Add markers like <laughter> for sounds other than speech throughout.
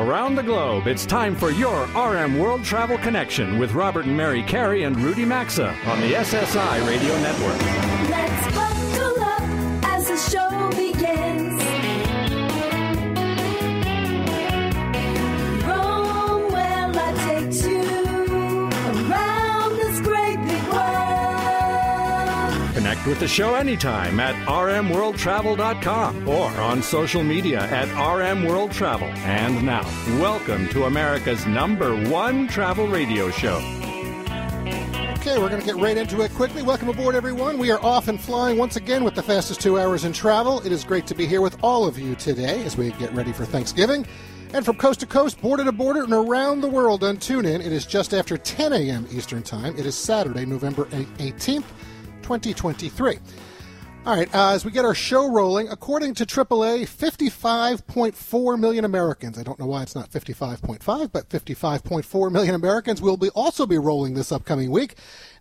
around the globe, it's time for your RM World Travel Connection with Robert and Mary Carey and Rudy Maxa on the SSI Radio Network. Let's buckle up as the show with the show anytime at rmworldtravel.com or on social media at rmworldtravel. And now, welcome to America's number one travel radio show. Okay, we're going to get right into it quickly. Welcome aboard, everyone. We are off and flying once again with the fastest two hours in travel. It is great to be here with all of you today as we get ready for Thanksgiving. And from coast to coast, border to border, and around the world on TuneIn, it is just after 10 a.m. Eastern Time. It is Saturday, November 18th, 2023. All right, uh, as we get our show rolling, according to AAA, 55.4 million Americans, I don't know why it's not 55.5, but 55.4 million Americans will be also be rolling this upcoming week.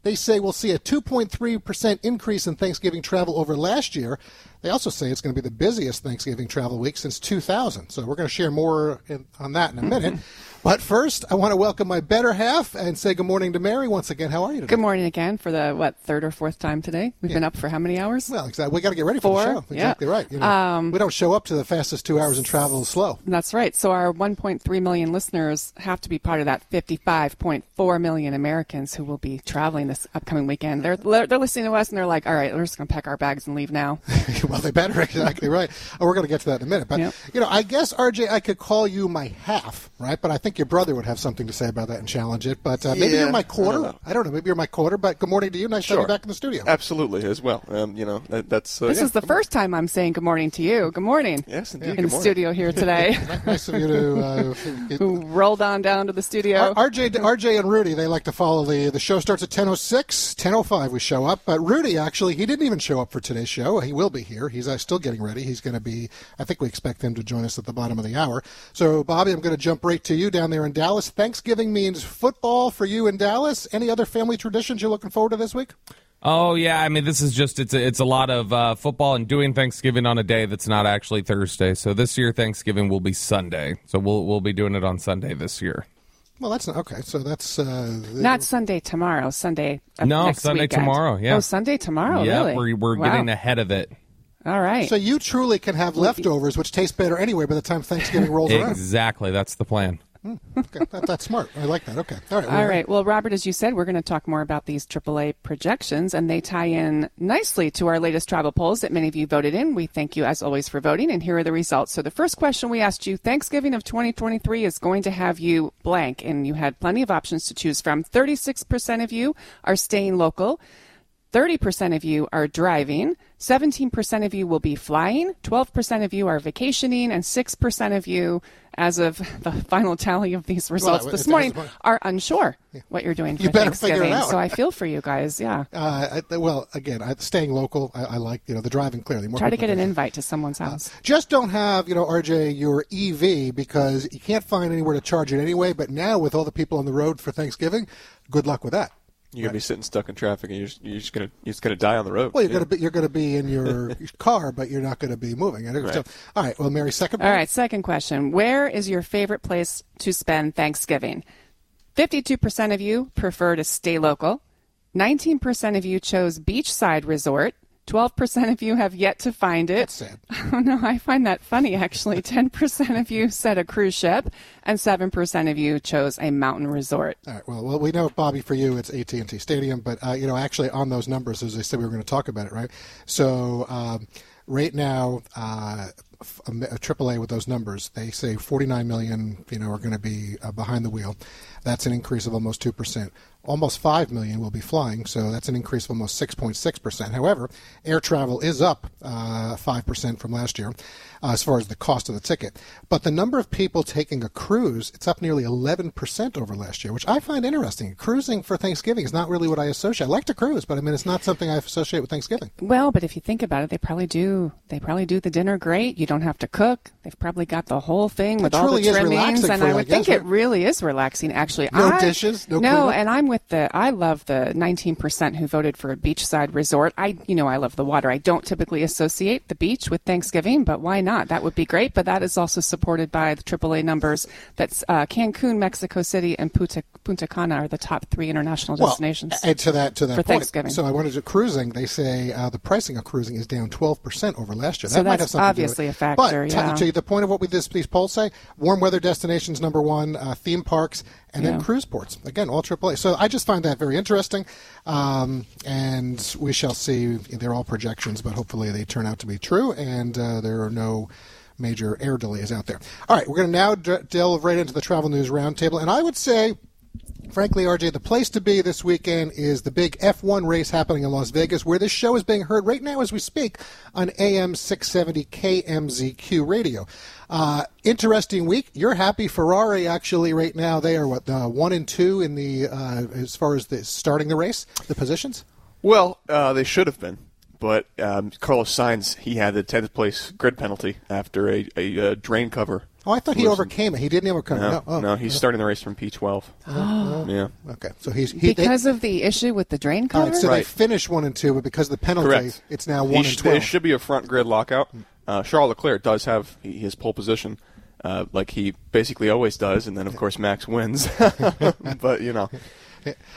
They say we'll see a 2.3% increase in Thanksgiving travel over last year. They also say it's going to be the busiest Thanksgiving travel week since 2000. So we're going to share more in, on that in a minute. <laughs> but first, I want to welcome my better half and say good morning to Mary once again. How are you today? Good morning again for the what third or fourth time today. We've been up for how many hours? Well, exactly. We got to get ready for Four, the show. yeah. Exactly right. You know, um, we don't show up to the fastest two hours in travel slow. That's right. So our 1.3 million listeners have to be part of that 55.4 million Americans who will be traveling this upcoming weekend. They're they're listening to us and they're like, all right, we're just going to pack our bags and leave now. <laughs> well, they better. <laughs> Exactly right. Oh, we're going to get to that in a minute. But Yep. you know, I guess RJ, I could call you my half, right? But I think your brother would have something to say about that and challenge it. But uh, maybe Yeah, you're my I quarter. don't I don't, know. Maybe you're my quarter. But good morning to you. Nice to have you back in the studio. Absolutely, as well. Um, you know, that, that's uh, This yeah. is the first time I'm saying good morning to you. Good morning. Yes, indeed. In the morning. studio here today. <laughs> nice of you to. Uh, <laughs> who rolled on down to the studio. R- RJ, RJ and Rudy, they like to follow the the show starts at 10:06, 10:05 we show up. But Rudy actually, he didn't even show up for today's show. He will be here. He's uh, still getting ready. He's going to be I think we expect him to join us at the bottom of the hour. So, Bobby, I'm going to jump right to you down there in Dallas. Thanksgiving means football for you in Dallas. Any other family traditions you're looking forward to this week? Oh yeah, I mean this is just it's a, it's a lot of uh, football and doing Thanksgiving on a day that's not actually Thursday. So this year Thanksgiving will be Sunday. So we'll we'll be doing it on Sunday this year. Well, that's not okay. So that's uh, Not Sunday tomorrow. Sunday. of No, next Sunday weekend. tomorrow, yeah. Oh, Sunday tomorrow. yeah, really? we're we're Wow. getting ahead of it. All right. so you truly can have leftovers, which taste better anyway by the time Thanksgiving rolls around. Exactly, that's the plan. Hmm, okay, that, that's smart. I like that. Okay, all right. All right. Well, Robert, as you said, we're going to talk more about these AAA projections, and they tie in nicely to our latest travel polls that many of you voted in. We thank you, as always, for voting, and here are the results. So, the first question we asked you Thanksgiving of 2023 is going to have you blank, and you had plenty of options to choose from. 36% of you are staying local. 30% of you are driving, 17% of you will be flying, 12% of you are vacationing, and 6% of you, as of the final tally of these results it- this it- morning, are unsure what you're doing for You better figure it Thanksgiving. out. So I feel for you guys. Yeah. Uh, I, well, again, I, staying local, I, I like you know the driving clearly. More Try to get an invite to someone's house. Just don't have you know RJ your EV because you can't find anywhere to charge it anyway. But now with all the people on the road for Thanksgiving, good luck with that. You're gonna be sitting stuck in traffic, and you're just, you're just gonna you're just gonna die on the road. Well, you're Yeah. gonna be you're gonna be in your <laughs> car, but you're not gonna be moving. And So, all right. Well, Mary, second. All right, second question. Where is your favorite place to spend Thanksgiving? 52% of you prefer to stay local. 19% of you chose beachside resort. 12% of you have yet to find it. That's sad. <laughs> Oh, no, I find that funny, actually. <laughs> 10% of you said a cruise ship, and 7% of you chose a mountain resort. All right. Well, well, we know, Bobby, for you it's AT and T Stadium, but uh, you know, actually on those numbers, as I said, we were going to talk about it, right? So um, right now, uh, f- a, a AAA with those numbers, they say 49 million, you know, are going to be uh, behind the wheel. That's an increase of almost two percent. Almost 5 million will be flying, so that's an increase of almost 6.6%. However, air travel is up uh, 5% from last year uh, as far as the cost of the ticket. But the number of people taking a cruise, it's up nearly 11% over last year, which I find interesting. Cruising for Thanksgiving is not really what I associate. I like to cruise, but I mean, it's not something I associate with Thanksgiving. Well, but if you think about it, they probably do. They probably do the dinner great. You don't have to cook. They've probably got the whole thing with all the trimmings, and I would think it right? really is relaxing. Actually, No I- dishes, no no, and I'm with the. I love the 19% who voted for a beachside resort. I, you know, I love the water. I don't typically associate the beach with Thanksgiving, but why not? That would be great. But that is also supported by the AAA numbers. That's uh, Cancun, Mexico City, and Punta, Punta Cana are the top three international destinations. Well, and to that to that For point. Thanksgiving. So I wanted to cruising. They say uh, the pricing of cruising is down twelve percent over last year. So that might have something to obviously do a with it. factor, But yeah. to, to the point of what we this these polls say, warm weather destinations number one, uh, theme parks, and then cruise ports. Again, all AAA. So I just find that very interesting, um, and we shall see. They're all projections, but hopefully they turn out to be true, and uh, there are no major air delays out there. All right, we're going to now d- delve right into the travel news roundtable, and I would say. Frankly, RJ, the place to be this weekend is the big F1 race happening in Las Vegas, where this show is being heard right now as we speak on AM 670 KMZQ radio. Uh, interesting week. You're happy Ferrari actually right now. They are what uh, one and two in the uh, as far as the starting the race, the positions. Well, uh, they should have been, but um, Carlos Sainz he had the tenth place grid penalty after a, a, uh drain cover. Oh, I thought he Loosened. overcame it. He didn't overcome No, it. No, oh, no, he's starting the race from P12. Oh. <gasps> yeah, okay. So he's he, they- because of the issue with the drain all cover. right, so they Right. finished one and two, but because of the penalty, correct. it's now He one sh- and twelve. It should be a front grid lockout. Uh, Charles Leclerc does have his pole position, uh, like he basically always does, and then of course Max wins. <laughs> <laughs> but you know,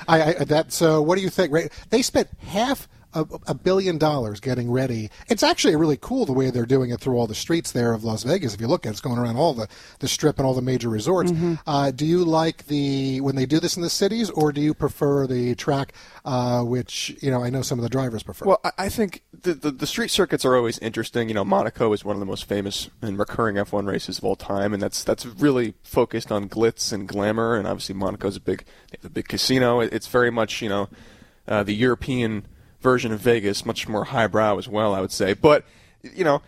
I, I that so what do you think? Right, they spent half a, a billion dollars getting ready. It's actually really cool the way they're doing it through all the streets there of Las Vegas. If you look at it, it's going around all the the strip and all the major resorts. Uh, do you like the when they do this in the cities, or do you prefer the track, uh, which you know I know some of the drivers prefer? Well, I- I think the, the the street circuits are always interesting. You know, Monaco is one of the most famous and recurring F1 races of all time, and that's that's really focused on glitz and glamour. And obviously, Monaco's a big they have a big casino. It- It's very much you know uh, the European version of Vegas, much more highbrow as well, I would say. But you know,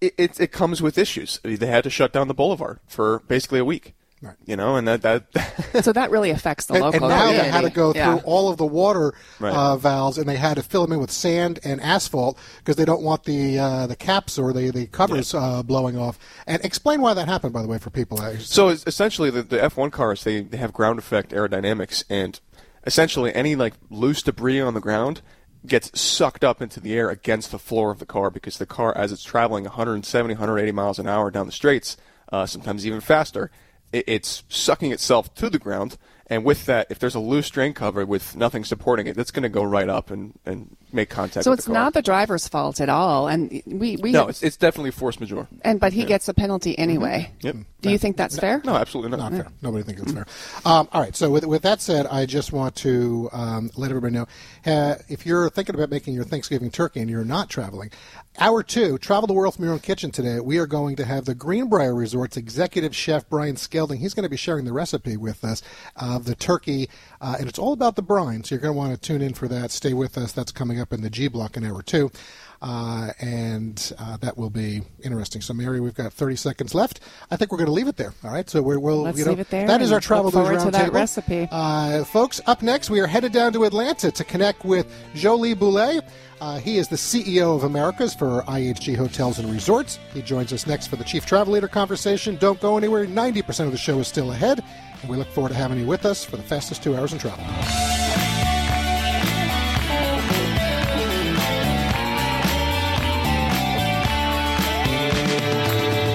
it it, it comes with issues. They had to shut down the boulevard for basically a week. Right. You know, and that that <laughs> so that really affects the and, local and now they had to go through Yeah. all of the water Right. uh, valves, and they had to fill them in with sand and asphalt because they don't want the uh, the caps or the the covers uh, blowing off. And explain why that happened, by the way, for people. So it's essentially, the, the F1 cars they, they have ground effect aerodynamics, and essentially any like loose debris on the ground gets sucked up into the air against the floor of the car because the car, as it's traveling 170, 180 miles an hour down the straights, uh, sometimes even faster, it, it's sucking itself to the ground. And with that, if there's a loose drain cover with nothing supporting it, that's going to go right up and, and make contact. So with it's the car. not the driver's fault at all, and we we No, had- it's, it's definitely force majeure. and but he gets a penalty anyway. Yep. Do you think that's fair? No, absolutely not. not fair. Nobody thinks it's fair. Um, all right. So with, with that said, I just want to um, let everybody know uh, if you're thinking about making your Thanksgiving turkey and you're not traveling, hour two, travel the world from your own kitchen today. We are going to have the Greenbrier Resort's executive chef Brian Skelding. He's going to be sharing the recipe with us of the turkey, uh, and it's all about the brine. So you're going to want to tune in for that. Stay with us. That's coming up in the G block in hour two. Uh, and uh, that will be interesting. So, Mary, we've got 30 seconds left. I think we're going to leave it there. All right. So we're, we'll Let's you know, leave it there That is our travel news forward to that roundtable. recipe. Uh, folks, up next, we are headed down to Atlanta to connect with Jolyon Bulley. Uh, he is the CEO of Americas for IHG Hotels and Resorts. He joins us next for the Chief Travel Leader conversation. Don't go anywhere. 90% of the show is still ahead. And we look forward to having you with us for the fastest two hours in travel.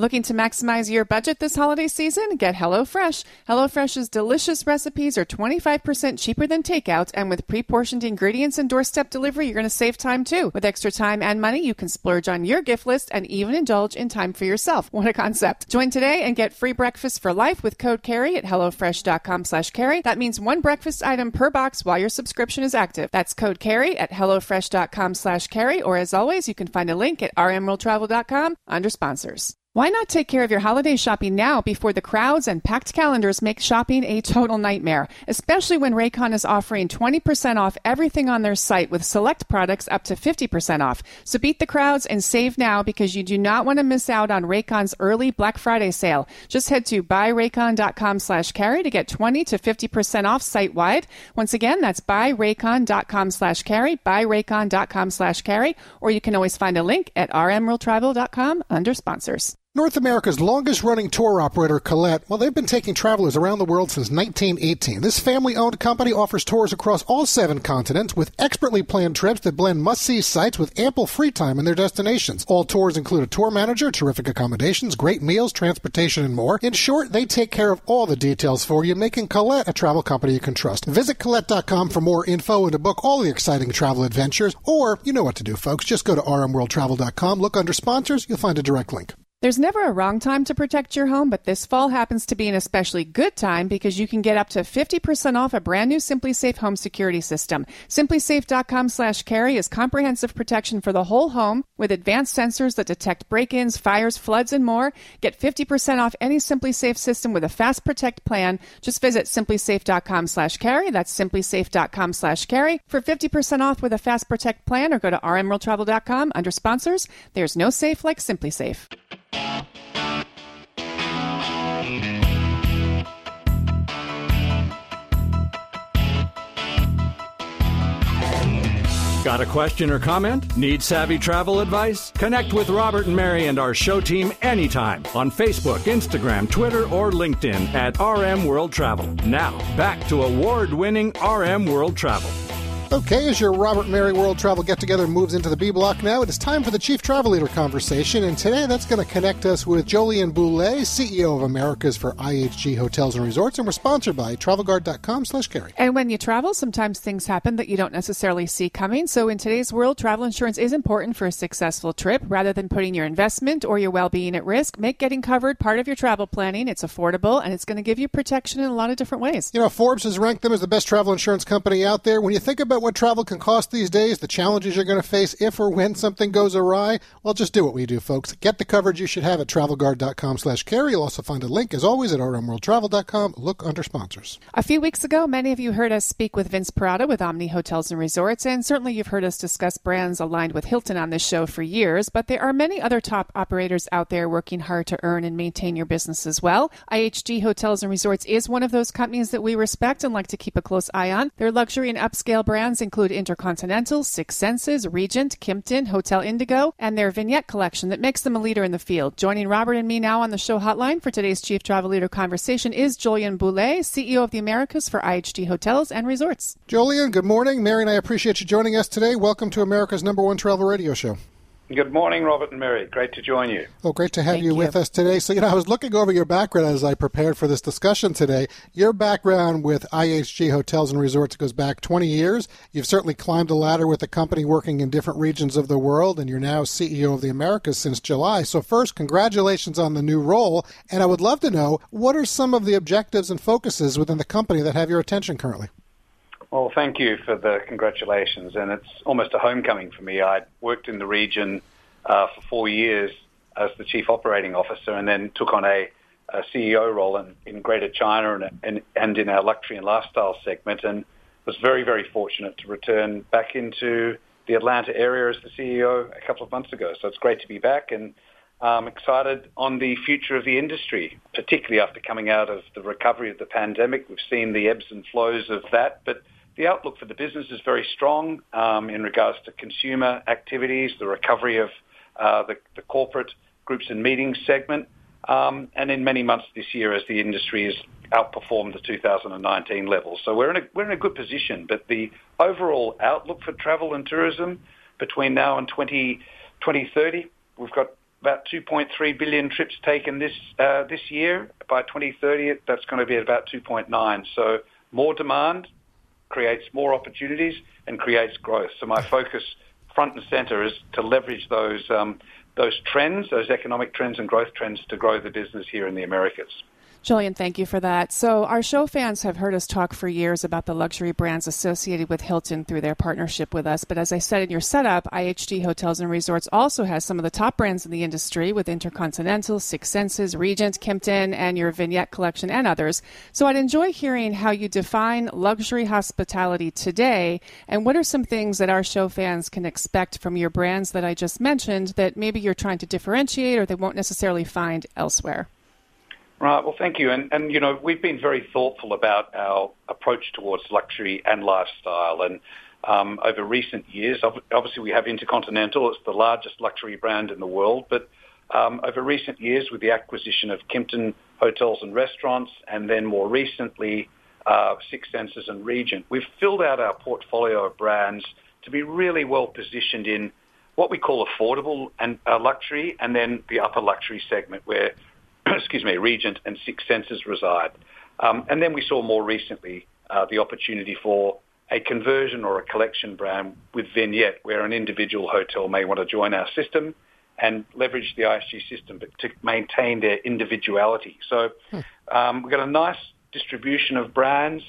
Looking to maximize your budget this holiday season? Get HelloFresh. HelloFresh's delicious recipes are 25% cheaper than takeout, and with pre portioned ingredients and doorstep delivery, you're going to save time too. With extra time and money, you can splurge on your gift list and even indulge in time for yourself. What a concept. Join today and get free breakfast for life with code CAREY at HelloFresh.com slash carey. That means one breakfast item per box while your subscription is active. That's code CAREY at HelloFresh.com slash carey, or as always, you can find a link at rmworldtravel.com under sponsors. Why not take care of your holiday shopping now before the crowds and packed calendars make shopping a total nightmare, especially when Raycon is offering 20% off everything on their site with select products up to 50% off. So beat the crowds and save now because you do not want to miss out on Raycon's early Black Friday sale. Just head to buyraycon.com slash carey to get 20 to 50% off site wide. Once again, that's buyraycon.com slash carey, buyraycon.com slash carey, or you can always find a link at rmworldtravel.com under sponsors. North America's longest running tour operator, Colette, well, they've been taking travelers around the world since 1918. This family owned company offers tours across all seven continents with expertly planned trips that blend must see sites with ample free time in their destinations. All tours include a tour manager, terrific accommodations, great meals, transportation, and more. In short, they take care of all the details for you, making Colette a travel company you can trust. Visit Colette.com for more info and to book all the exciting travel adventures, or you know what to do, folks. Just go to rmworldtravel.com, look under sponsors, you'll find a direct link. There's never a wrong time to protect your home, but this fall happens to be an especially good time because you can get up to 50% off a brand new SimpliSafe home security system. SimpliSafe.com slash carey is comprehensive protection for the whole home with advanced sensors that detect break-ins, fires, floods, and more. Get 50% off any SimpliSafe system with a Fast Protect plan. Just visit SimpliSafe.com slash carey. That's SimpliSafe.com slash carey for 50% off with a Fast Protect plan or go to rmworldtravel.com under sponsors. There's no safe like SimpliSafe. Got a question or comment? Need savvy travel advice? Connect with Robert and Mary and our show team anytime on Facebook, Instagram, Twitter, or LinkedIn at RM World Travel. Now, back to award winning RM World Travel. Okay, as your Robert Mary World Travel Get Together moves into the B block now, it is time for the Chief Travel Leader conversation, and today that's going to connect us with Jolyon Bulley, CEO of Americas for IHG Hotels and Resorts, and we're sponsored by TravelGuard.com slash carey. And when you travel, sometimes things happen that you don't necessarily see coming. So in today's world, travel insurance is important for a successful trip. Rather than putting your investment or your well-being at risk, make getting covered part of your travel planning. It's affordable and it's going to give you protection in a lot of different ways. You know, Forbes has ranked them as the best travel insurance company out there. When you think about what travel can cost these days, the challenges you're going to face if or when something goes awry, well, just do what we do, folks. Get the coverage you should have at TravelGuard.com slash carey. You'll also find a link, as always, at rmworldtravel.com. Look under sponsors. A few weeks ago, many of you heard us speak with Vince Parada with Omni Hotels and Resorts, and certainly you've heard us discuss brands aligned with Hilton on this show for years, but there are many other top operators out there working hard to earn and maintain your business as well. IHG Hotels and Resorts is one of those companies that we respect and like to keep a close eye on. Their luxury and upscale brands include Intercontinental, Six Senses, Regent, Kimpton, Hotel Indigo, and their vignette collection that makes them a leader in the field. Joining Robert and me now on the show hotline for today's Chief Travel Leader conversation is Jolyon Bulley, CEO of the Americas for IHG Hotels and Resorts. Jolyon, good morning. Mary and I appreciate you joining us today. Welcome to America's number one travel radio show. Good morning, Robert and Mary. Great to join you. Oh, great to have Thank you, you. with us today. So, you know, I was looking over your background as I prepared for this discussion today. Your background with IHG Hotels and Resorts goes back 20 years. You've certainly climbed the ladder with the company working in different regions of the world, and you're now CEO of the Americas since July. So, first, congratulations on the new role. And I would love to know what are some of the objectives and focuses within the company that have your attention currently? Well, thank you for the congratulations, and it's almost a homecoming for me. I worked in the region uh, for four years as the chief operating officer, and then took on a, a CEO role in, in Greater China and, and, and in our luxury and lifestyle segment, and was very, very fortunate to return back into the Atlanta area as the CEO a couple of months ago. So it's great to be back, and I'm excited on the future of the industry, particularly after coming out of the recovery of the pandemic. We've seen the ebbs and flows of that, but the outlook for the business is very strong um, in regards to consumer activities, the recovery of uh, the, the corporate groups and meetings segment, um, and in many months this year as the industry has outperformed the 2019 levels. So we're in a we're in a good position. But the overall outlook for travel and tourism between now and 20, 2030, we've got about 2.3 billion trips taken this uh, this year. By 2030, that's going to be at about 2.9. So more demand creates more opportunities and creates growth. So my focus front and center is to leverage those um, those trends, those economic trends and growth trends to grow the business here in the Americas. Julian, thank you for that. So, our show fans have heard us talk for years about the luxury brands associated with Hilton through their partnership with us. But as I said in your setup, IHG Hotels and Resorts also has some of the top brands in the industry with Intercontinental, Six Senses, Regent, Kimpton, and your Vignette Collection and others. So, I'd enjoy hearing how you define luxury hospitality today and what are some things that our show fans can expect from your brands that I just mentioned that maybe you're trying to differentiate or they won't necessarily find elsewhere. Right. Well, thank you. And, and you know, we've been very thoughtful about our approach towards luxury and lifestyle. And um, over recent years, obviously, we have Intercontinental. It's the largest luxury brand in the world. But um, over recent years, with the acquisition of Kimpton Hotels and Restaurants, and then more recently, uh, Six Senses and Regent, we've filled out our portfolio of brands to be really well positioned in what we call affordable and uh, luxury, and then the upper luxury segment where <coughs> excuse me, Regent and Six Senses reside. Um, and then we saw more recently uh, the opportunity for a conversion or a collection brand with Vignette, where an individual hotel may want to join our system and leverage the IHG system, but to maintain their individuality. So hmm. um, we've got a nice distribution of brands,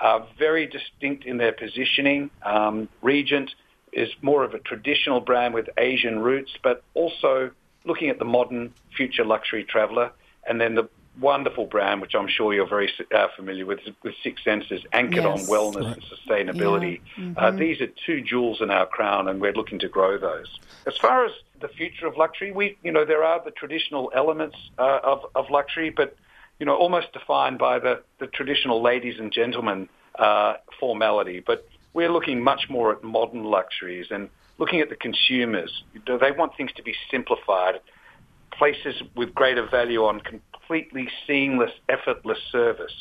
uh, very distinct in their positioning. Um, Regent is more of a traditional brand with Asian roots, but also looking at the modern future luxury traveller. And then the wonderful brand, which I'm sure you're very uh, familiar with, with Six Senses, anchored yes. on wellness right. and sustainability. Yeah. Uh, mm-hmm. Uh, these are two jewels in our crown, and we're looking to grow those. As far as the future of luxury, we, you know, there are the traditional elements uh, of, of luxury, but you know, almost defined by the, the traditional ladies and gentlemen uh, formality. But we're looking much more at modern luxuries and looking at the consumers. Do They want things to be simplified places with greater value on completely seamless, effortless service,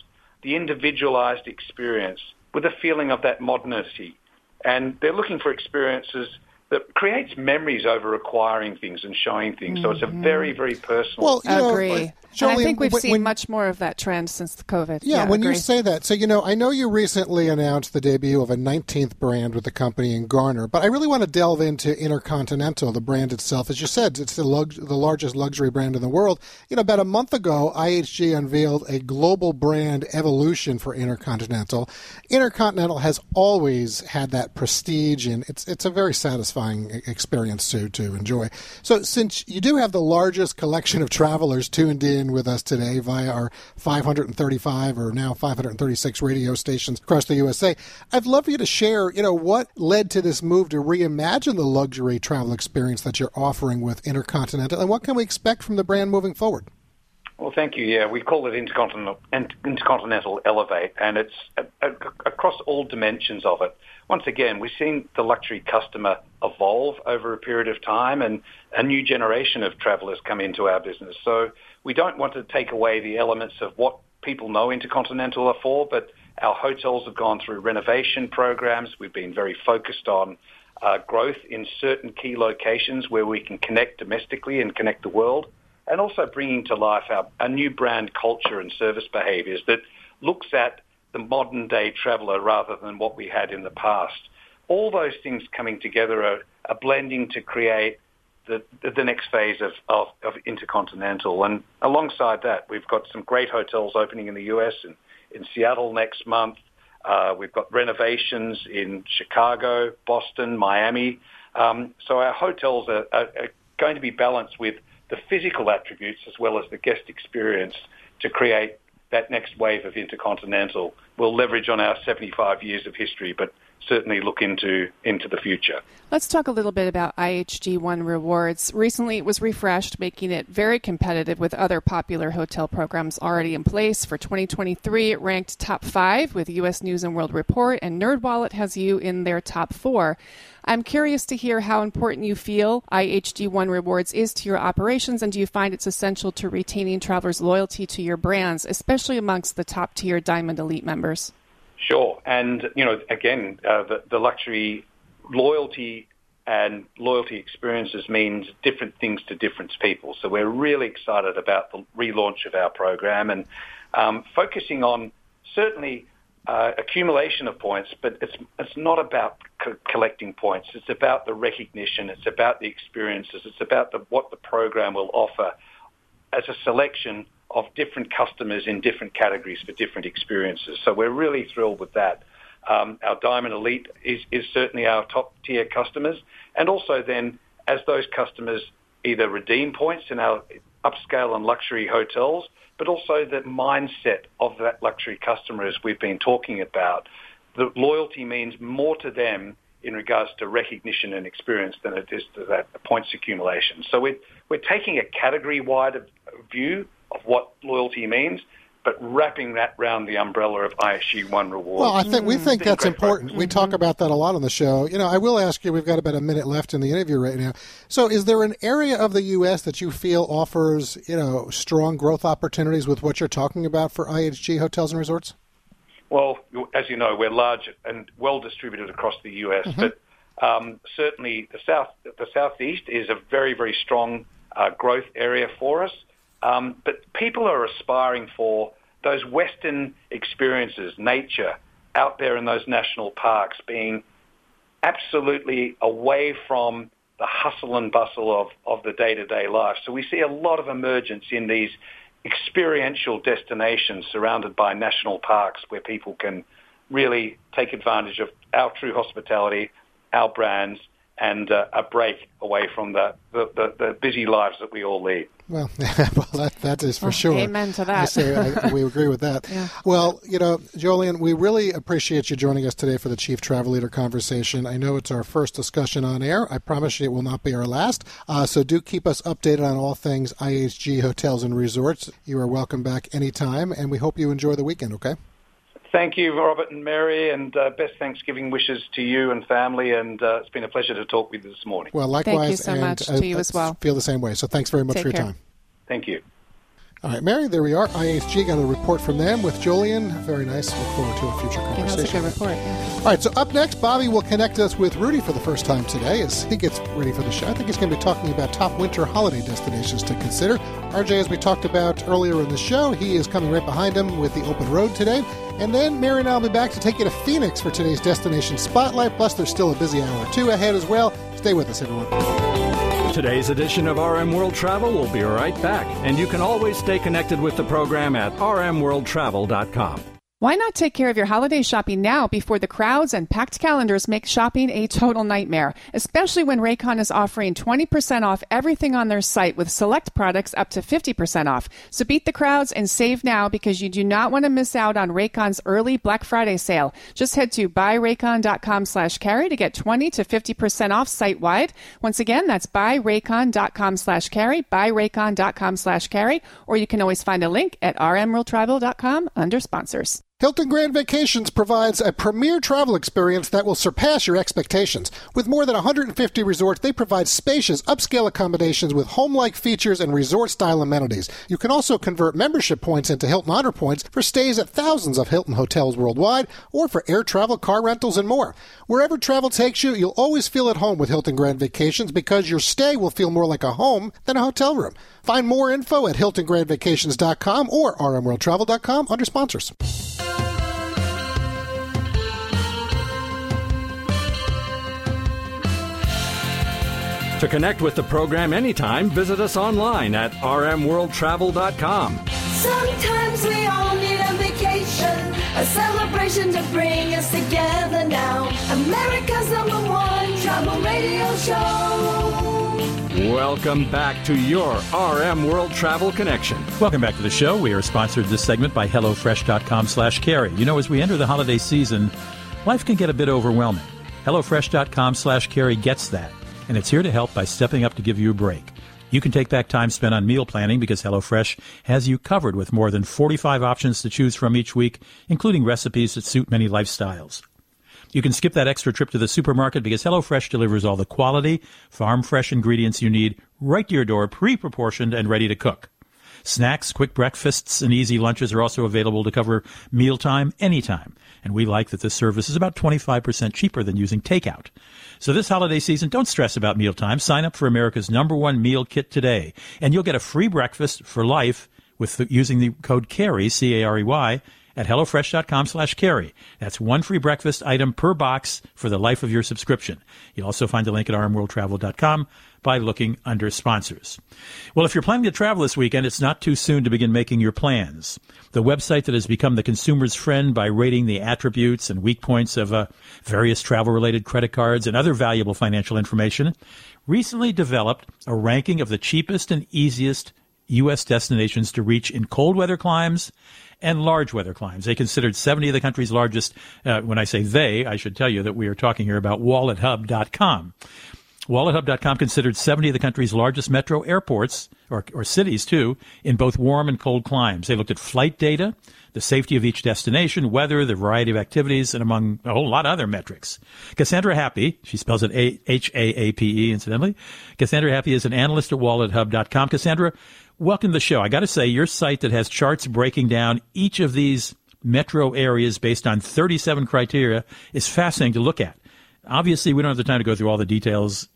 the individualized experience with a feeling of that modernity. And they're looking for experiences that creates memories over acquiring things and showing things. Mm-hmm. So it's a very, very personal. Well, you know, agree. Jolene, and I think we've when, seen much more of that trend since the COVID. Yeah, yeah when agree. you say that, so you know, I know you recently announced the debut of a 19th brand with the company in Garner, but I really want to delve into Intercontinental, the brand itself. As you said, it's the, lug- the largest luxury brand in the world. You know, about a month ago, IHG unveiled a global brand evolution for Intercontinental. Intercontinental has always had that prestige, and it's it's a very satisfying experience to to enjoy. So, since you do have the largest collection of travelers tuned in with us today via our 535 or now 536 radio stations across the USA. I'd love for you to share, you know, what led to this move to reimagine the luxury travel experience that you're offering with Intercontinental, and what can we expect from the brand moving forward? Well, thank you. Yeah, we call it Intercontinental, Intercontinental Elevate, and it's across all dimensions of it. Once again, we've seen the luxury customer evolve over a period of time, and a new generation of travellers come into our business. So we don't want to take away the elements of what people know Intercontinental are for, but our hotels have gone through renovation programs. We've been very focused on uh, growth in certain key locations where we can connect domestically and connect the world, and also bringing to life our, a new brand culture and service behaviours that looks at the modern day traveller rather than what we had in the past. All those things coming together are, are blending to create the, the next phase of, of, of, Intercontinental. And alongside that, we've got some great hotels opening in the US and in Seattle next month. Uh, we've got renovations in Chicago, Boston, Miami. Um, so our hotels are, are, are going to be balanced with the physical attributes as well as the guest experience to create that next wave of Intercontinental. We'll leverage on our 75 years of history, but certainly look into into the future. Let's talk a little bit about IHG One Rewards. Recently, it was refreshed, making it very competitive with other popular hotel programs already in place. For 2023, it ranked top five with U.S. News and World Report, and NerdWallet has you in their top four. I'm curious to hear how important you feel IHG One Rewards is to your operations, and do you find it's essential to retaining travelers' loyalty to your brands, especially amongst the top tier Diamond Elite members? Sure. And, you know, again, uh, the, the luxury loyalty and loyalty experiences means different things to different people. So we're really excited about the relaunch of our program and um, focusing on certainly uh, accumulation of points, but it's it's not about co- collecting points. It's about the recognition. It's about the experiences. It's about the, what the program will offer as a selection of different customers in different categories for different experiences. So we're really thrilled with that. Um, our Diamond Elite is, is certainly our top tier customers. And also then, as those customers either redeem points in our upscale and luxury hotels, but also the mindset of that luxury customer as we've been talking about. The loyalty means more to them in regards to recognition and experience than it is to that points accumulation. So we're, we're taking a category-wide view of what loyalty means, but wrapping that round the umbrella of IHG One Rewards. Well, I think we think that's important. We talk about that a lot on the show. You know, I will ask you. We've got about a minute left in the interview right now. So, is there an area of the U.S. that you feel offers you know strong growth opportunities with what you're talking about for IHG hotels and resorts? Well, as you know, we're large and well distributed across the U.S., but um, certainly the south, the southeast is a very, very strong uh, growth area for us. Um, but people are aspiring for those Western experiences, nature, out there in those national parks, being absolutely away from the hustle and bustle of, of the day-to-day life. So we see a lot of emergence in these experiential destinations surrounded by national parks where people can really take advantage of our true hospitality, our brands, and uh, a break away from the, the, the, the busy lives that we all lead. Well, <laughs> well, that that is for Oh, sure. amen to that. I say I, we agree with that. <laughs> Yeah. Well, you know, Jolyon, we really appreciate you joining us today for the Chief Travel Leader conversation. I know it's our first discussion on air. I promise you it will not be our last. Uh, so do keep us updated on all things IHG hotels and resorts. You are welcome back anytime, and we hope you enjoy the weekend. Okay. Thank you, Robert and Mary, and uh, best Thanksgiving wishes to you and family. And uh, it's been a pleasure to talk with you this morning. Well, likewise. thank you so and much I- to you as well. Feel the same way. So thanks very much Take for your care. time. Thank you. All right, Mary, there we are. IHG got a report from them with Jolyon. Very nice. Look forward to a future Yeah, that was a conversation. good report. yeah. All right, so up next, Bobby will connect us with Rudy for the first time today as he gets ready for the show. I think he's going to be talking about top winter holiday destinations to consider. RJ, as we talked about earlier in the show, he is coming right behind him with the open road today. And then Mary and I will be back to take you to Phoenix for today's destination spotlight. Plus, there's still a busy hour or two ahead as well. Stay with us, everyone. Today's edition of RM World Travel will be right back, and you can always stay connected with the program at rmworldtravel.com. Why not take care of your holiday shopping now before the crowds and packed calendars make shopping a total nightmare, especially when Raycon is offering 20% off everything on their site with select products up to 50% off. So beat the crowds and save now because you do not want to miss out on Raycon's early Black Friday sale. Just head to buyraycon.com slash carry to get 20 to 50% off site wide. Once again, that's buyraycon.com slash carry, buyraycon.com slash carry, or you can always find a link at rmworldtravel.com under sponsors. Hilton Grand Vacations provides a premier travel experience that will surpass your expectations. With more than 150 resorts, they provide spacious, upscale accommodations with home-like features and resort-style amenities. You can also convert membership points into Hilton Honor Points for stays at thousands of Hilton hotels worldwide, or for air travel, car rentals, and more. Wherever travel takes you, you'll always feel at home with Hilton Grand Vacations because your stay will feel more like a home than a hotel room. Find more info at hiltongrandvacations.com or rmworldtravel.com under sponsors. To connect with the program anytime, visit us online at rmworldtravel.com. Sometimes we all need a vacation, a celebration to bring us together now. America's number one travel radio show. Welcome back to your RM World Travel Connection. Welcome back to the show. We are sponsored this segment by HelloFresh.com slash carey. You know, as we enter the holiday season, life can get a bit overwhelming. HelloFresh.com slash carey gets that, and it's here to help by stepping up to give you a break. You can take back time spent on meal planning because HelloFresh has you covered with more than 45 options to choose from each week, including recipes that suit many lifestyles. You can skip that extra trip to the supermarket because HelloFresh delivers all the quality, farm fresh ingredients you need right to your door, pre proportioned and ready to cook. Snacks, quick breakfasts, and easy lunches are also available to cover mealtime anytime. And we like that this service is about 25% cheaper than using takeout. So this holiday season, don't stress about mealtime. Sign up for America's number one meal kit today, and you'll get a free breakfast for life with the, using the code CAREY, C-A-R-E-Y, at HelloFresh.com slash carey. That's one free breakfast item per box for the life of your subscription. You'll also find a link at rmworldtravel.com by looking under sponsors. Well, if you're planning to travel this weekend, it's not too soon to begin making your plans. The website that has become the consumer's friend by rating the attributes and weak points of uh, various travel related credit cards and other valuable financial information recently developed a ranking of the cheapest and easiest U.S. destinations to reach in cold weather climes and large weather climes. They considered 70 of the country's largest. Uh, when I say they, I should tell you that we are talking here about WalletHub.com. WalletHub.com considered 70 of the country's largest metro airports, or, or cities too, in both warm and cold climes. They looked at flight data, the safety of each destination, weather, the variety of activities, and among a whole lot of other metrics. Cassandra Happe, she spells it H-A-A-P-E incidentally. Cassandra Happe is an analyst at WalletHub.com. Cassandra, welcome to the show. I got to say, your site that has charts breaking down each of these metro areas based on 37 criteria is fascinating to look at. Obviously, we don't have the time to go through all the details,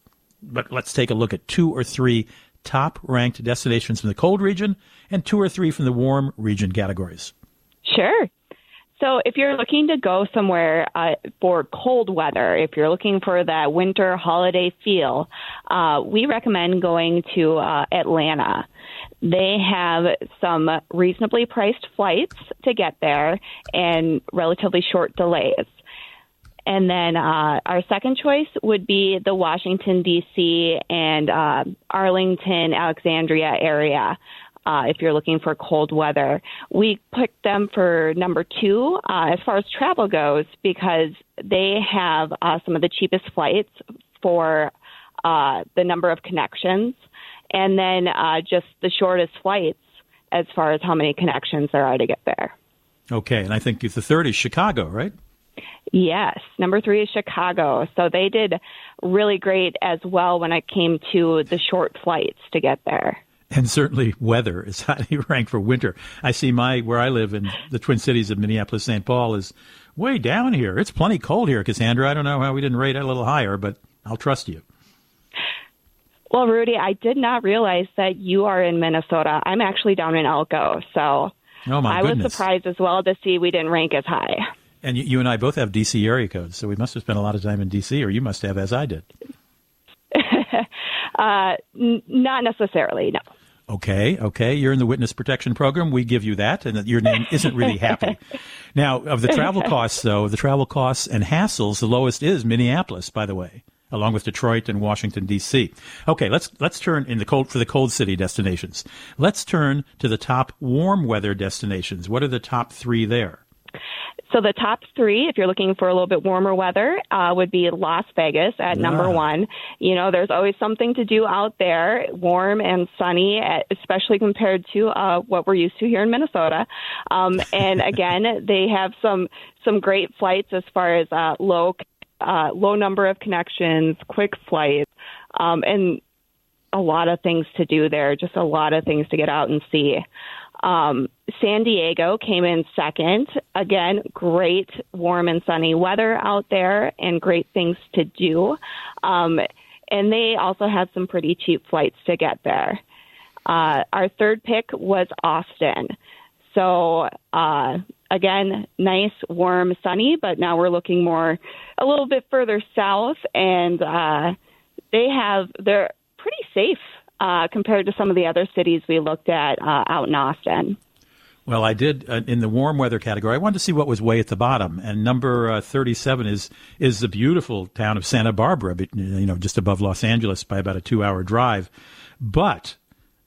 but let's take a look at two or three top ranked destinations from the cold region and two or three from the warm region categories. Sure. So, if you're looking to go somewhere uh, for cold weather, if you're looking for that winter holiday feel, uh, we recommend going to uh, Atlanta. They have some reasonably priced flights to get there and relatively short delays. And then uh, our second choice would be the Washington, D.C. and uh, Arlington, Alexandria area. Uh, if you're looking for cold weather, we picked them for number two uh, as far as travel goes because they have uh, some of the cheapest flights for uh, the number of connections, and then just the shortest flights as far as how many connections there are to get there. Okay, and I think the third is Chicago, right? Yes, number three is Chicago. So they did really great as well when it came to the short flights to get there. And certainly weather is <laughs> highly ranked for winter. I see my where I live in the Twin Cities of Minneapolis, St. Paul is way down here. It's plenty cold here, Cassandra. I don't know how we didn't rate it a little higher, but I'll trust you. Well, Rudy, I did not realize that you are in Minnesota. I'm actually down in Elko, so oh my I was surprised as well to see we didn't rank as high. And you, you and I both have DC area codes, so we must have spent a lot of time in DC, or you must have, as I did. <laughs> uh, n- not necessarily, no. Okay, okay. You're in the witness protection program. We give you that, and your name isn't really happy. <laughs> now, of the travel costs, though, the travel costs and hassles, the lowest is Minneapolis, by the way, along with Detroit and Washington D.C. Okay, let's let's turn in the cold for the cold city destinations. Let's turn to the top warm weather destinations. What are the top three there? So the top three, if you're looking for a little bit warmer weather, uh, would be Las Vegas at number one. You know, there's always something to do out there, warm and sunny, especially compared to uh, what we're used to here in Minnesota. Um, and <laughs> again, they have some some great flights as far as uh, low uh, low number of connections, quick flights, um, and a lot of things to do there. Just a lot of things to get out and see. Um, San Diego came in second. Again, great warm and sunny weather out there and great things to do. Um, and they also had some pretty cheap flights to get there. Uh, our third pick was Austin. So, uh, again, nice, warm, sunny, but now we're looking more a little bit further south, and uh, they have, they're pretty safe uh, compared to some of the other cities we looked at uh, out in Austin. Well, I did uh, in the warm weather category. I wanted to see what was way at the bottom, and number uh, thirty-seven is is the beautiful town of Santa Barbara, you know, just above Los Angeles by about a two-hour drive. But,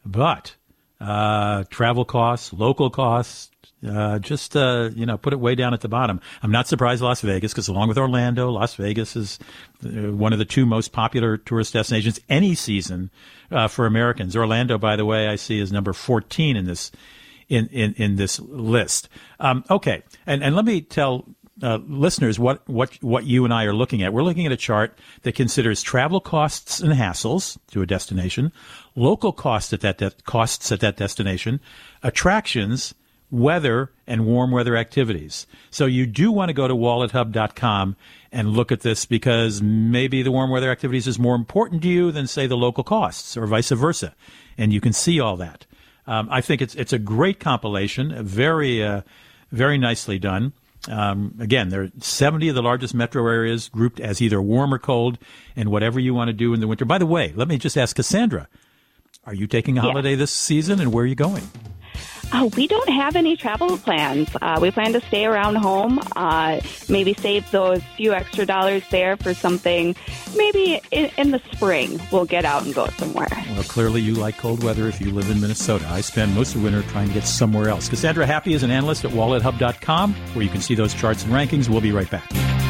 but uh, travel costs, local costs, uh, just uh, you know, put it way down at the bottom. I'm not surprised Las Vegas because along with Orlando, Las Vegas is uh, one of the two most popular tourist destinations any season uh, for Americans. Orlando, by the way, I see is number 14 in this in in, in this list. Um, okay, and and let me tell uh, listeners what, what, what you and I are looking at. We're looking at a chart that considers travel costs and hassles to a destination, local costs at that de- costs at that destination, attractions, weather, and warm weather activities. So you do want to go to wallethub.com and look at this because maybe the warm weather activities is more important to you than say the local costs or vice versa. And you can see all that. Um, I think it's it's a great compilation, very uh, Very nicely done. Um, again, there are 70 of the largest metro areas grouped as either warm or cold, and whatever you want to do in the winter. By the way, let me just ask Cassandra are you taking a holiday this season, and where are you going? Uh, we don't have any travel plans. Uh, we plan to stay around home, uh, maybe save those few extra dollars there for something. Maybe in, in, the spring, we'll get out and go somewhere. Well, clearly you like cold weather if you live in Minnesota. I spend most of winter trying to get somewhere else. Cassandra Happe is an analyst at WalletHub.com, where you can see those charts and rankings. We'll be right back.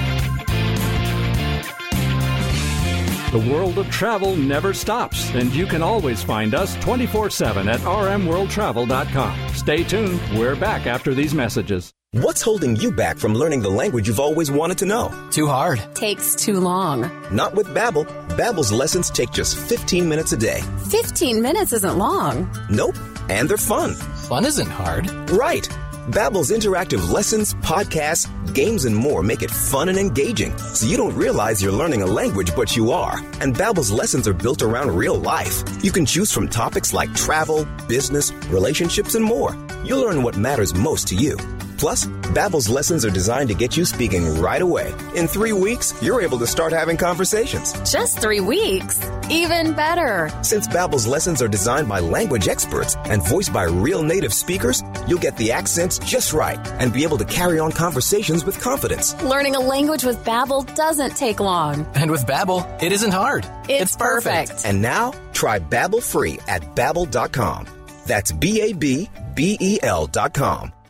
The world of travel never stops, and you can always find us 24 7 at rmworldtravel.com. Stay tuned. We're back after these messages. What's holding you back from learning the language you've always wanted to know? Too hard. Takes too long. Not with Babbel. Babbel's lessons take just 15 minutes a day. 15 minutes isn't long. Nope. And they're fun. Fun isn't hard. Right. Babbel's interactive lessons, podcasts, games, and more make it fun and engaging, so you don't realize you're learning a language, but you are. And Babbel's lessons are built around real life. You can choose from topics like travel, business, relationships, and more. You'll learn what matters most to you. Plus, Babbel's lessons are designed to get you speaking right away. In three weeks, you're able to start having conversations. Just three weeks? Even better. Since Babbel's lessons are designed by language experts and voiced by real native speakers, you'll get the accents just right and be able to carry on conversations with confidence. Learning a language with Babbel doesn't take long. And with Babbel, it isn't hard. It's, it's perfect. perfect. And now, try Babbel free at babbel.com. That's B A B B E L.com.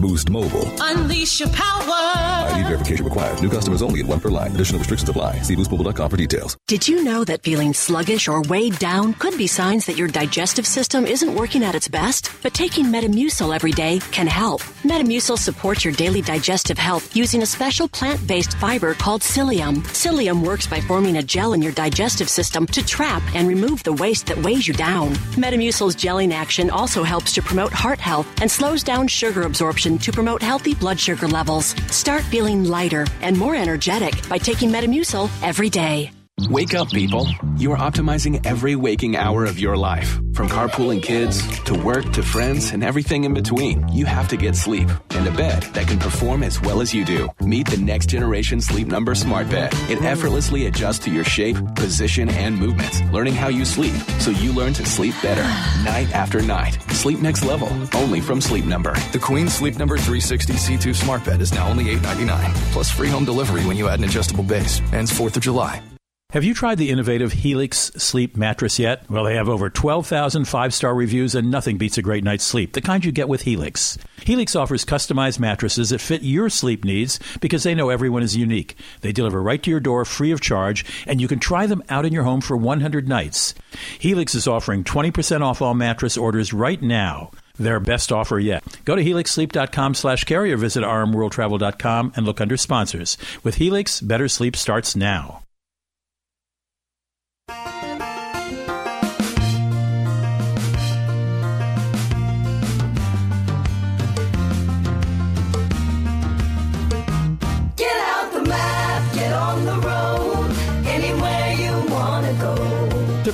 Boost Mobile. Unleash your power. ID verification required. New customers only at one per line. Additional restrictions apply. See boostmobile.com for details. Did you know that feeling sluggish or weighed down could be signs that your digestive system isn't working at its best? But taking Metamucil every day can help. Metamucil supports your daily digestive health using a special plant-based fiber called psyllium. Psyllium works by forming a gel in your digestive system to trap and remove the waste that weighs you down. Metamucil's gelling action also helps to promote heart health and slows down sugar absorption to promote healthy blood sugar levels. Start feeling lighter and more energetic by taking Metamucil every day. Wake up, people. You are optimizing every waking hour of your life. From carpooling kids to work to friends and everything in between. You have to get sleep and a bed that can perform as well as you do. Meet the next generation Sleep Number Smart Bed. It effortlessly adjusts to your shape, position, and movements, learning how you sleep so you learn to sleep better <sighs> night after night. Sleep next level, only from Sleep Number. The Queen Sleep Number 360 C2 Smart Bed is now only $8.99, plus free home delivery when you add an adjustable base. Ends 4th of July. Have you tried the innovative Helix sleep mattress yet? Well, they have over 12,000 five star reviews, and nothing beats a great night's sleep, the kind you get with Helix. Helix offers customized mattresses that fit your sleep needs because they know everyone is unique. They deliver right to your door free of charge, and you can try them out in your home for 100 nights. Helix is offering 20% off all mattress orders right now their best offer yet. Go to helixsleep.com slash carey or visit rmworldtravel.com and look under sponsors. With Helix, better sleep starts now.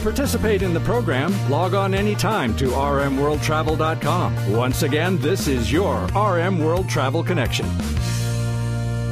Participate in the program, log on anytime to rmworldtravel.com. Once again, this is your RM World Travel Connection.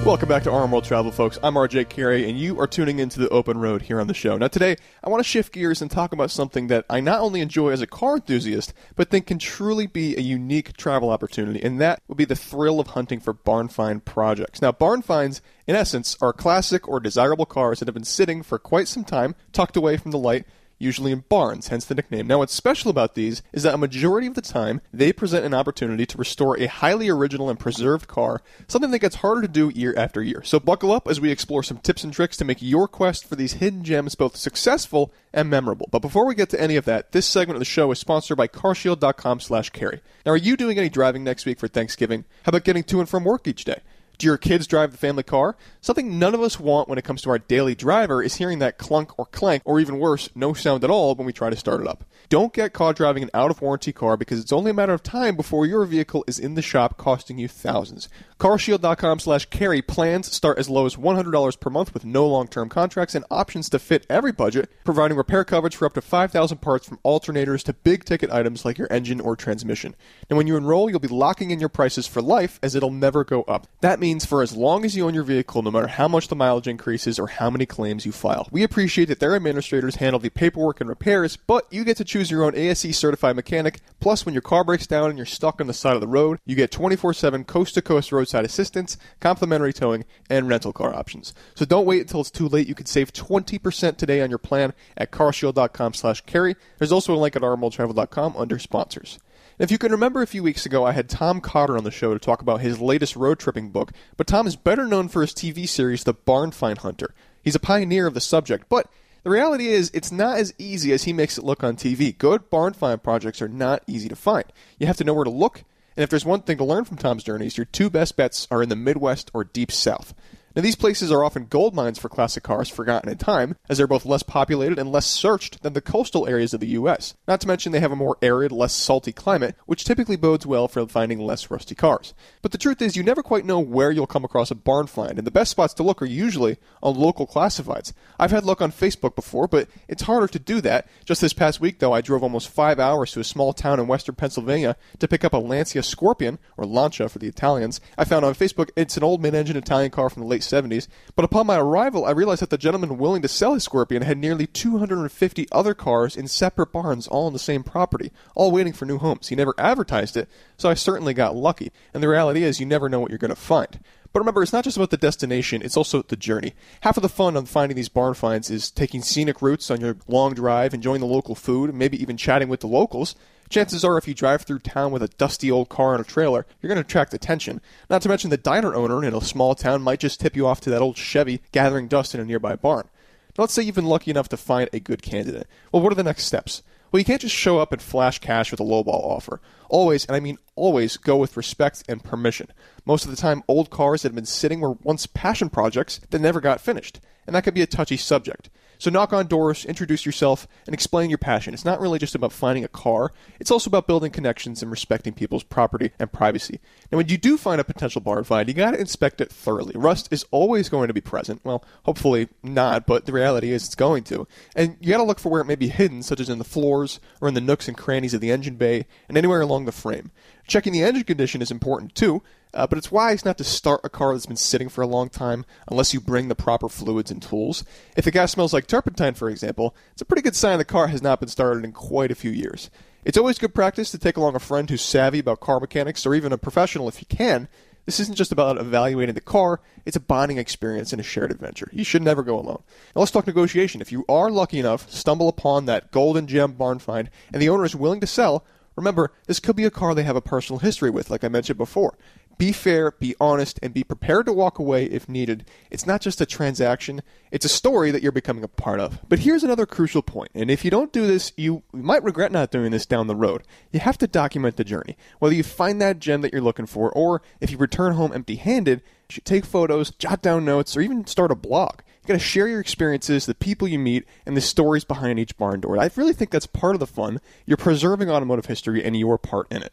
Welcome back to RM World Travel, folks. I'm RJ Carey, and you are tuning into the open road here on the show. Now, today, I want to shift gears and talk about something that I not only enjoy as a car enthusiast, but think can truly be a unique travel opportunity, and that would be the thrill of hunting for barn find projects. Now, barn finds, in essence, are classic or desirable cars that have been sitting for quite some time, tucked away from the light, usually in barns, hence the nickname. Now, what's special about these is that a majority of the time, they present an opportunity to restore a highly original and preserved car, something that gets harder to do year after year. So buckle up as we explore some tips and tricks to make your quest for these hidden gems both successful and memorable. But before we get to any of that, this segment of the show is sponsored by carshield.com slash carey. Now, are you doing any driving next week for Thanksgiving? How about getting to and from work each day? Do your kids drive the family car? Something none of us want when it comes to our daily driver is hearing that clunk or clank, or even worse, no sound at all when we try to start it up. Don't get caught driving an out of warranty car because it's only a matter of time before your vehicle is in the shop costing you thousands. CarShield.com slash carey plans start as low as $100 per month with no long-term contracts and options to fit every budget, providing repair coverage for up to 5,000 parts from alternators to big ticket items like your engine or transmission. And when you enroll, you'll be locking in your prices for life as it'll never go up. That means for as long as you own your vehicle, no matter how much the mileage increases or how many claims you file. We appreciate that their administrators handle the paperwork and repairs, but you get to choose your own ASE certified mechanic. Plus, when your car breaks down and you're stuck on the side of the road, you get 24-7 coast-to-coast roadside assistance, complimentary towing, and rental car options. So don't wait until it's too late. You can save 20% today on your plan at carshield.com slash carey. There's also a link at rmworldtravel.com under sponsors. If you can remember a few weeks ago, I had Tom Cotter on the show to talk about his latest road tripping book, but Tom is better known for his TV series, The Barn Find Hunter. He's a pioneer of the subject, but the reality is, it's not as easy as he makes it look on TV. Good barn find projects are not easy to find. You have to know where to look, and if there's one thing to learn from Tom's journeys, your two best bets are in the Midwest or Deep South. Now, these places are often gold mines for classic cars forgotten in time, as they're both less populated and less searched than the coastal areas of the U.S. Not to mention they have a more arid, less salty climate, which typically bodes well for finding less rusty cars. But the truth is, you never quite know where you'll come across a barn find, and the best spots to look are usually on local classifieds. I've had luck on Facebook before, but it's harder to do that. Just this past week, though, I drove almost five hours to a small town in western Pennsylvania to pick up a Lancia Scorpion, or Lancia for the Italians. I found on Facebook it's an old mid-engine Italian car from the late 70s, but upon my arrival, I realized that the gentleman willing to sell his Scorpion had nearly 250 other cars in separate barns all on the same property, all waiting for new homes. He never advertised it, so I certainly got lucky. And the reality is, you never know what you're going to find. But remember, it's not just about the destination, it's also the journey. Half of the fun on finding these barn finds is taking scenic routes on your long drive, enjoying the local food, maybe even chatting with the locals. Chances are, if you drive through town with a dusty old car and a trailer, you're going to attract attention. Not to mention, the diner owner in a small town might just tip you off to that old Chevy gathering dust in a nearby barn. Now, let's say you've been lucky enough to find a good candidate. Well, what are the next steps? Well, you can't just show up and flash cash with a lowball offer. Always, and I mean always, go with respect and permission. Most of the time, old cars that have been sitting were once passion projects that never got finished, and that could be a touchy subject. So knock on doors, introduce yourself, and explain your passion. It's not really just about finding a car, it's also about building connections and respecting people's property and privacy. Now, when you do find a potential barn find, you gotta inspect it thoroughly. Rust is always going to be present. Well, hopefully not, but the reality is it's going to. And you gotta look for where it may be hidden, such as in the floors or in the nooks and crannies of the engine bay and anywhere along the frame. Checking the engine condition is important too, uh, but it's wise not to start a car that's been sitting for a long time unless you bring the proper fluids and tools. If the gas smells like turpentine, for example, it's a pretty good sign the car has not been started in quite a few years. It's always good practice to take along a friend who's savvy about car mechanics or even a professional if you can. This isn't just about evaluating the car, it's a bonding experience and a shared adventure. You should never go alone. Now let's talk negotiation. If you are lucky enough to stumble upon that golden gem barn find and the owner is willing to sell, Remember, this could be a car they have a personal history with, like I mentioned before. Be fair, be honest, and be prepared to walk away if needed. It's not just a transaction, it's a story that you're becoming a part of. But here's another crucial point, and if you don't do this, you might regret not doing this down the road. You have to document the journey. Whether you find that gem that you're looking for, or if you return home empty handed, you should take photos, jot down notes, or even start a blog. You got to share your experiences, the people you meet, and the stories behind each barn door. I really think that's part of the fun. You're preserving automotive history and your part in it.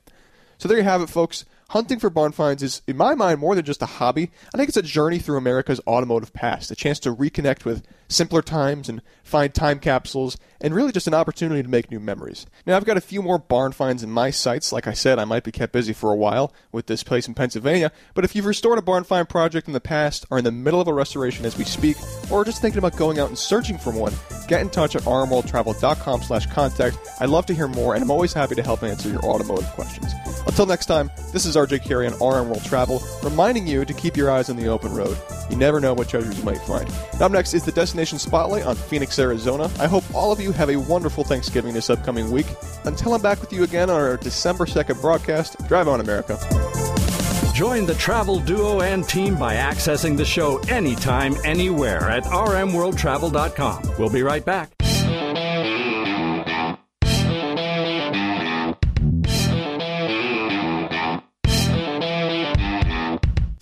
So there you have it, folks. Hunting for barn finds is, in my mind, more than just a hobby. I think it's a journey through America's automotive past, a chance to reconnect with simpler times and find time capsules, and really just an opportunity to make new memories. Now, I've got a few more barn finds in my sights. Like I said, I might be kept busy for a while with this place in Pennsylvania, but if you've restored a barn find project in the past, are in the middle of a restoration as we speak, or just thinking about going out and searching for one, get in touch at rmworldtravel.com slash contact. I'd love to hear more, and I'm always happy to help answer your automotive questions. Until next time, this is RJ Carey on RM World Travel, reminding you to keep your eyes on the open road. You never know what treasures you might find. Up next is the Destination Spotlight on Phoenix, Arizona. I hope all of you have a wonderful Thanksgiving this upcoming week. Until I'm back with you again on our December 2nd broadcast, drive on, America. Join the travel duo and team by accessing the show anytime, anywhere at rmworldtravel.com. We'll be right back.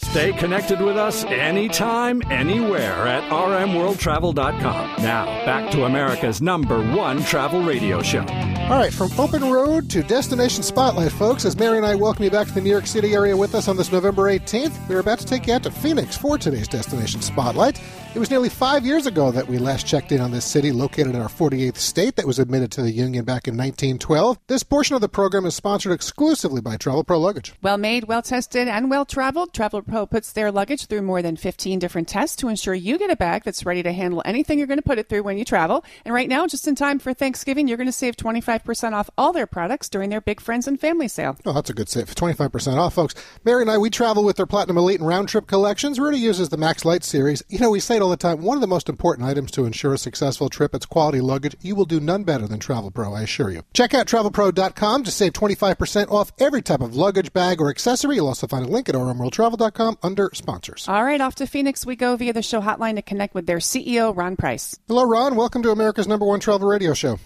Stay connected with us anytime, anywhere at rmworldtravel.com. Now, back to America's number one travel radio show. All right, from open road to destination spotlight, folks, as Mary and I welcome you back to the New York City area with us on this November 18th, we're about to take you out to Phoenix for today's destination spotlight. It was nearly five years ago that we last checked in on this city located in our 48th state that was admitted to the Union back in 1912. This portion of the program is sponsored exclusively by Travel Pro Luggage. Well made, well tested, and well traveled, Travel Pro puts their luggage through more than 15 different tests to ensure you get a bag that's ready to handle anything you're going to put it through when you travel. And right now, just in time for Thanksgiving, you're going to save 25% off all their products during their big friends and family sale. Oh, that's a good save. 25% off, folks. Mary and I, we travel with their Platinum Elite and Round Trip collections. Rudy uses the Max Light series. You know, we say it all the time. One of the most important items to ensure a successful trip, is quality luggage. You will do none better than Travel Pro, I assure you. Check out travelpro.com to save 25% off every type of luggage, bag, or accessory. You'll also find a link at rmworldtravel.com under sponsors. All right, off to Phoenix we go via the show hotline to connect with their CEO, Ron Price. Hello, Ron. Welcome to America's number one travel radio show.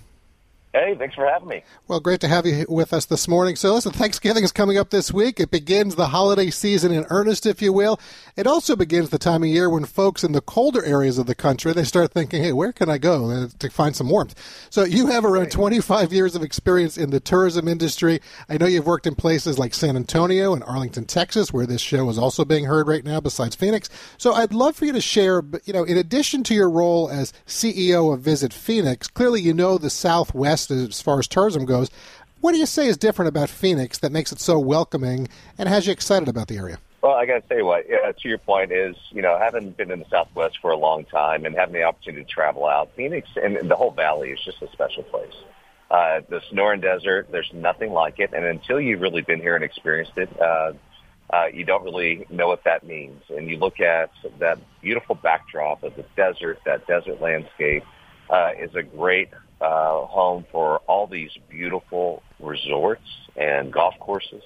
Hey, thanks for having me. Well, great to have you with us this morning. So, listen, Thanksgiving is coming up this week. It begins the holiday season in earnest, if you will. It also begins the time of year when folks in the colder areas of the country they start thinking, "Hey, where can I go uh, to find some warmth?" So, you have around 25 years of experience in the tourism industry. I know you've worked in places like San Antonio and Arlington, Texas, where this show is also being heard right now, besides Phoenix. So, I'd love for you to share. You know, in addition to your role as CEO of Visit Phoenix, clearly you know the Southwest as far as tourism goes. What do you say is different about Phoenix that makes it so welcoming and has you excited about the area? Well, I got to tell you what, yeah, to your point is, you know, having been in the Southwest for a long time and having the opportunity to travel out, Phoenix and the whole valley is just a special place. Uh, the Sonoran Desert, there's nothing like it. And until you've really been here and experienced it, uh, uh, you don't really know what that means. And you look at that beautiful backdrop of the desert, that desert landscape, uh, is a great uh, home for all these beautiful resorts and golf courses.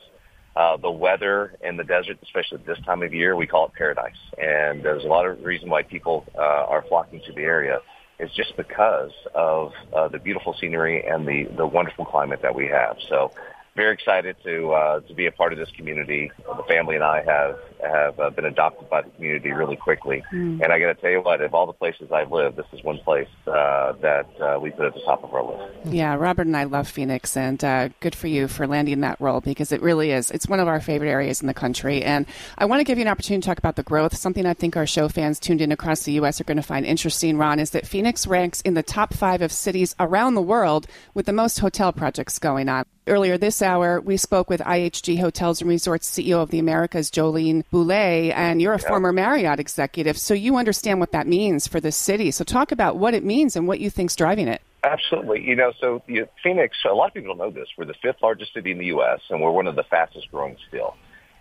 Uh, the weather in the desert, especially this time of year, we call it paradise. And there's a lot of reason why people uh, are flocking to the area. It's just because of uh, the beautiful scenery and the, the wonderful climate that we have. So very excited to uh, to be a part of this community. The family and I have have uh, been adopted by the community really quickly, Mm. and I got to tell you what, of all the places I've lived, this is one place uh, that uh, we put at the top of our list. Yeah, Robert and I love Phoenix, and uh, good for you for landing that role because it really is. It's one of our favorite areas in the country. And I want to give you an opportunity to talk about the growth. Something I think our show fans tuned in across the U.S. are going to find interesting, Ron, is that Phoenix ranks in the top five of cities around the world with the most hotel projects going on. Earlier this hour, we spoke with IHG Hotels and Resorts CEO of the Americas, Jolyon Bulley, and you're a former Marriott executive, so you understand what that means for this city. So talk about what it means and what you think's driving it. Absolutely. You know, so you know, Phoenix, a lot of people don't know this. We're the fifth largest city in the U.S., and we're one of the fastest growing still.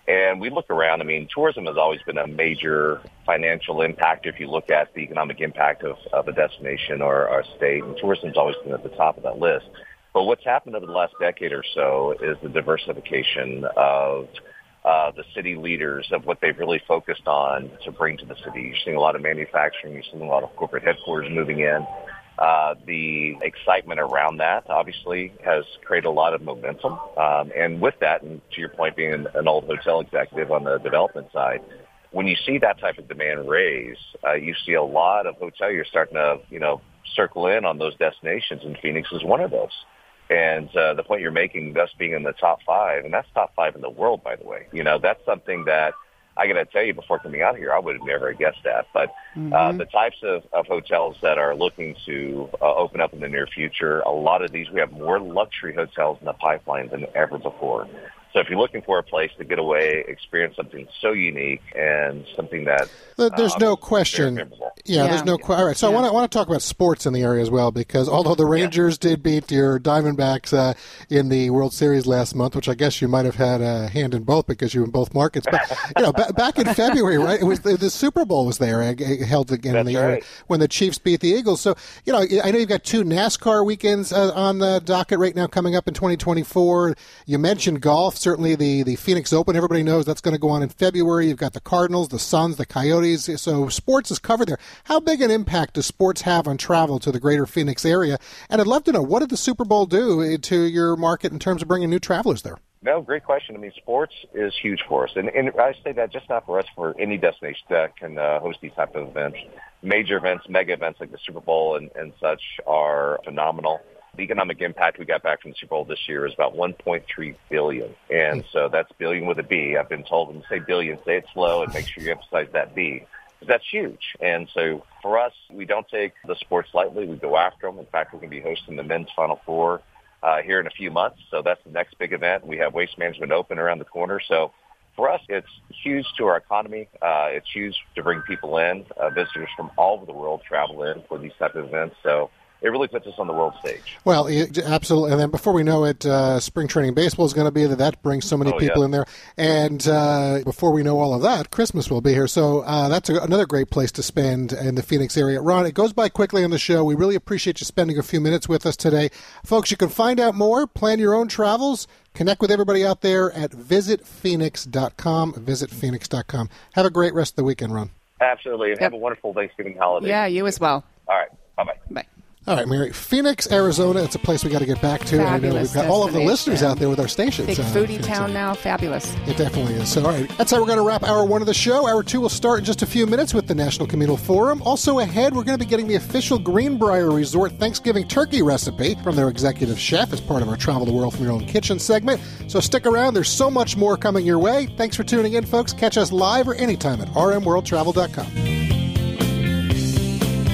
And we look around, I mean, tourism has always been a major financial impact if you look at the economic impact of, of a destination or, or a state, and tourism's always been at the top of that list. But what's happened over the last decade or so is the diversification of uh, the city leaders of what they've really focused on to bring to the city. You're seeing a lot of manufacturing. You're seeing a lot of corporate headquarters moving in. Uh, the excitement around that obviously has created a lot of momentum. Um, and with that, and to your point, being an, an old hotel executive on the development side, when you see that type of demand raise, uh, you see a lot of hoteliers starting to, you know, circle in on those destinations, and Phoenix is one of those. And uh, the point you're making, thus being in the top five, and that's top five in the world, by the way. You know, that's something that I got to tell you before coming out here, I would have never guessed that. But uh, Mm-hmm. the types of, of hotels that are looking to uh, open up in the near future, a lot of these, we have more luxury hotels in the pipeline than ever before. So if you're looking for a place to get away, experience something so unique and something that There's um, no question. memorable. Yeah, there's no question. All right, so I want to want to talk about sports in the area as well because although the Rangers did beat your Diamondbacks uh, in the World Series last month, which I guess you might have had a hand in both because you were in both markets, but you know, ba- <laughs> back in February, right? It was the, the Super Bowl was there, uh, held again in the That's area when the Chiefs beat the Eagles. So you know, I know you've got two NASCAR weekends uh, on the docket right now coming up in 2024. You mentioned golf, certainly the the Phoenix Open. Everybody knows that's going to go on in February. You've got the Cardinals, the Suns, the Coyotes. So sports is covered there. How big an impact does sports have on travel to the greater Phoenix area? And I'd love to know what did the Super Bowl do to your market in terms of bringing new travelers there? No, great question. I mean, sports is huge for us, and, and I say that just not for us, for any destination that can uh, host these type of events. Major events, mega events like the Super Bowl and, and such are phenomenal. The economic impact we got back from the Super Bowl this year is about 1.3 billion, and so that's billion with a B. I've been told when you say billion, say it slow and make sure you emphasize that B. That's huge. And so for us, we don't take the sports lightly. We go after them. In fact, we're going to be hosting the men's Final Four uh, here in a few months. So that's the next big event. We have Waste Management Open around the corner. So for us, it's huge to our economy. Uh, it's huge to bring people in. Uh, visitors from all over the world travel in for these type of events. So it really puts us on the world stage. Well, it, absolutely. And then before we know it, uh, spring training baseball is going to be there. That brings so many Oh, people yeah. in there. And uh, before we know all of that, Christmas will be here. So uh, that's a, another great place to spend in the Phoenix area. Ron, it goes by quickly on the show. We really appreciate you spending a few minutes with us today. Folks, you can find out more, plan your own travels, connect with everybody out there at visitphoenix.com. Visitphoenix.com. Have a great rest of the weekend, Ron. Absolutely. And have a wonderful Thanksgiving holiday. Yeah, you as well. All right. All right, Mary. Phoenix, Arizona. It's a place we got to get back to. I know we've got all of the listeners out there with our stations. Big uh, foodie Phoenix town now. Fabulous. It definitely is. So, all right, that's how we're going to wrap hour one of the show. Hour two will start in just a few minutes with the National Communal Forum. Also ahead, we're going to be getting the official Greenbrier Resort Thanksgiving turkey recipe from their executive chef as part of our Travel the World from Your Own Kitchen segment. So stick around. There's so much more coming your way. Thanks for tuning in, folks. Catch us live or anytime at rmworldtravel.com.